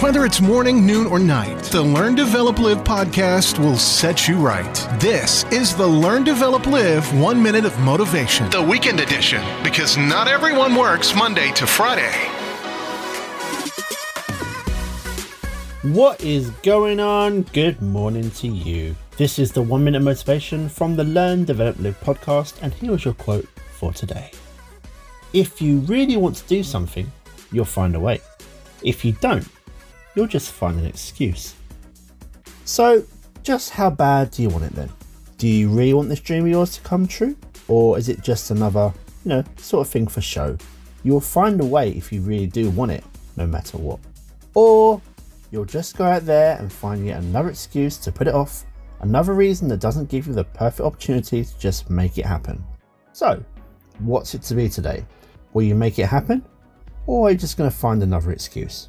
Whether it's morning, noon, or night, the Learn, Develop, Live podcast will set you right. This is the Learn, Develop, Live One Minute of Motivation, the weekend edition, because not everyone works Monday to Friday. What is going on? Good morning to you. This is the One Minute Motivation from the Learn, Develop, Live podcast, and here is your quote for today. If you really want to do something, you'll find a way. If you don't, you'll just find an excuse. So, just how bad do you want it then? Do you really want this dream of yours to come true? Or is it just another, you know, sort of thing for show? You'll find a way if you really do want it, no matter what. Or you'll just go out there and find yet another excuse to put it off, another reason that doesn't give you the perfect opportunity to just make it happen. So, what's it to be today? Will you make it happen? Or are you just going to find another excuse?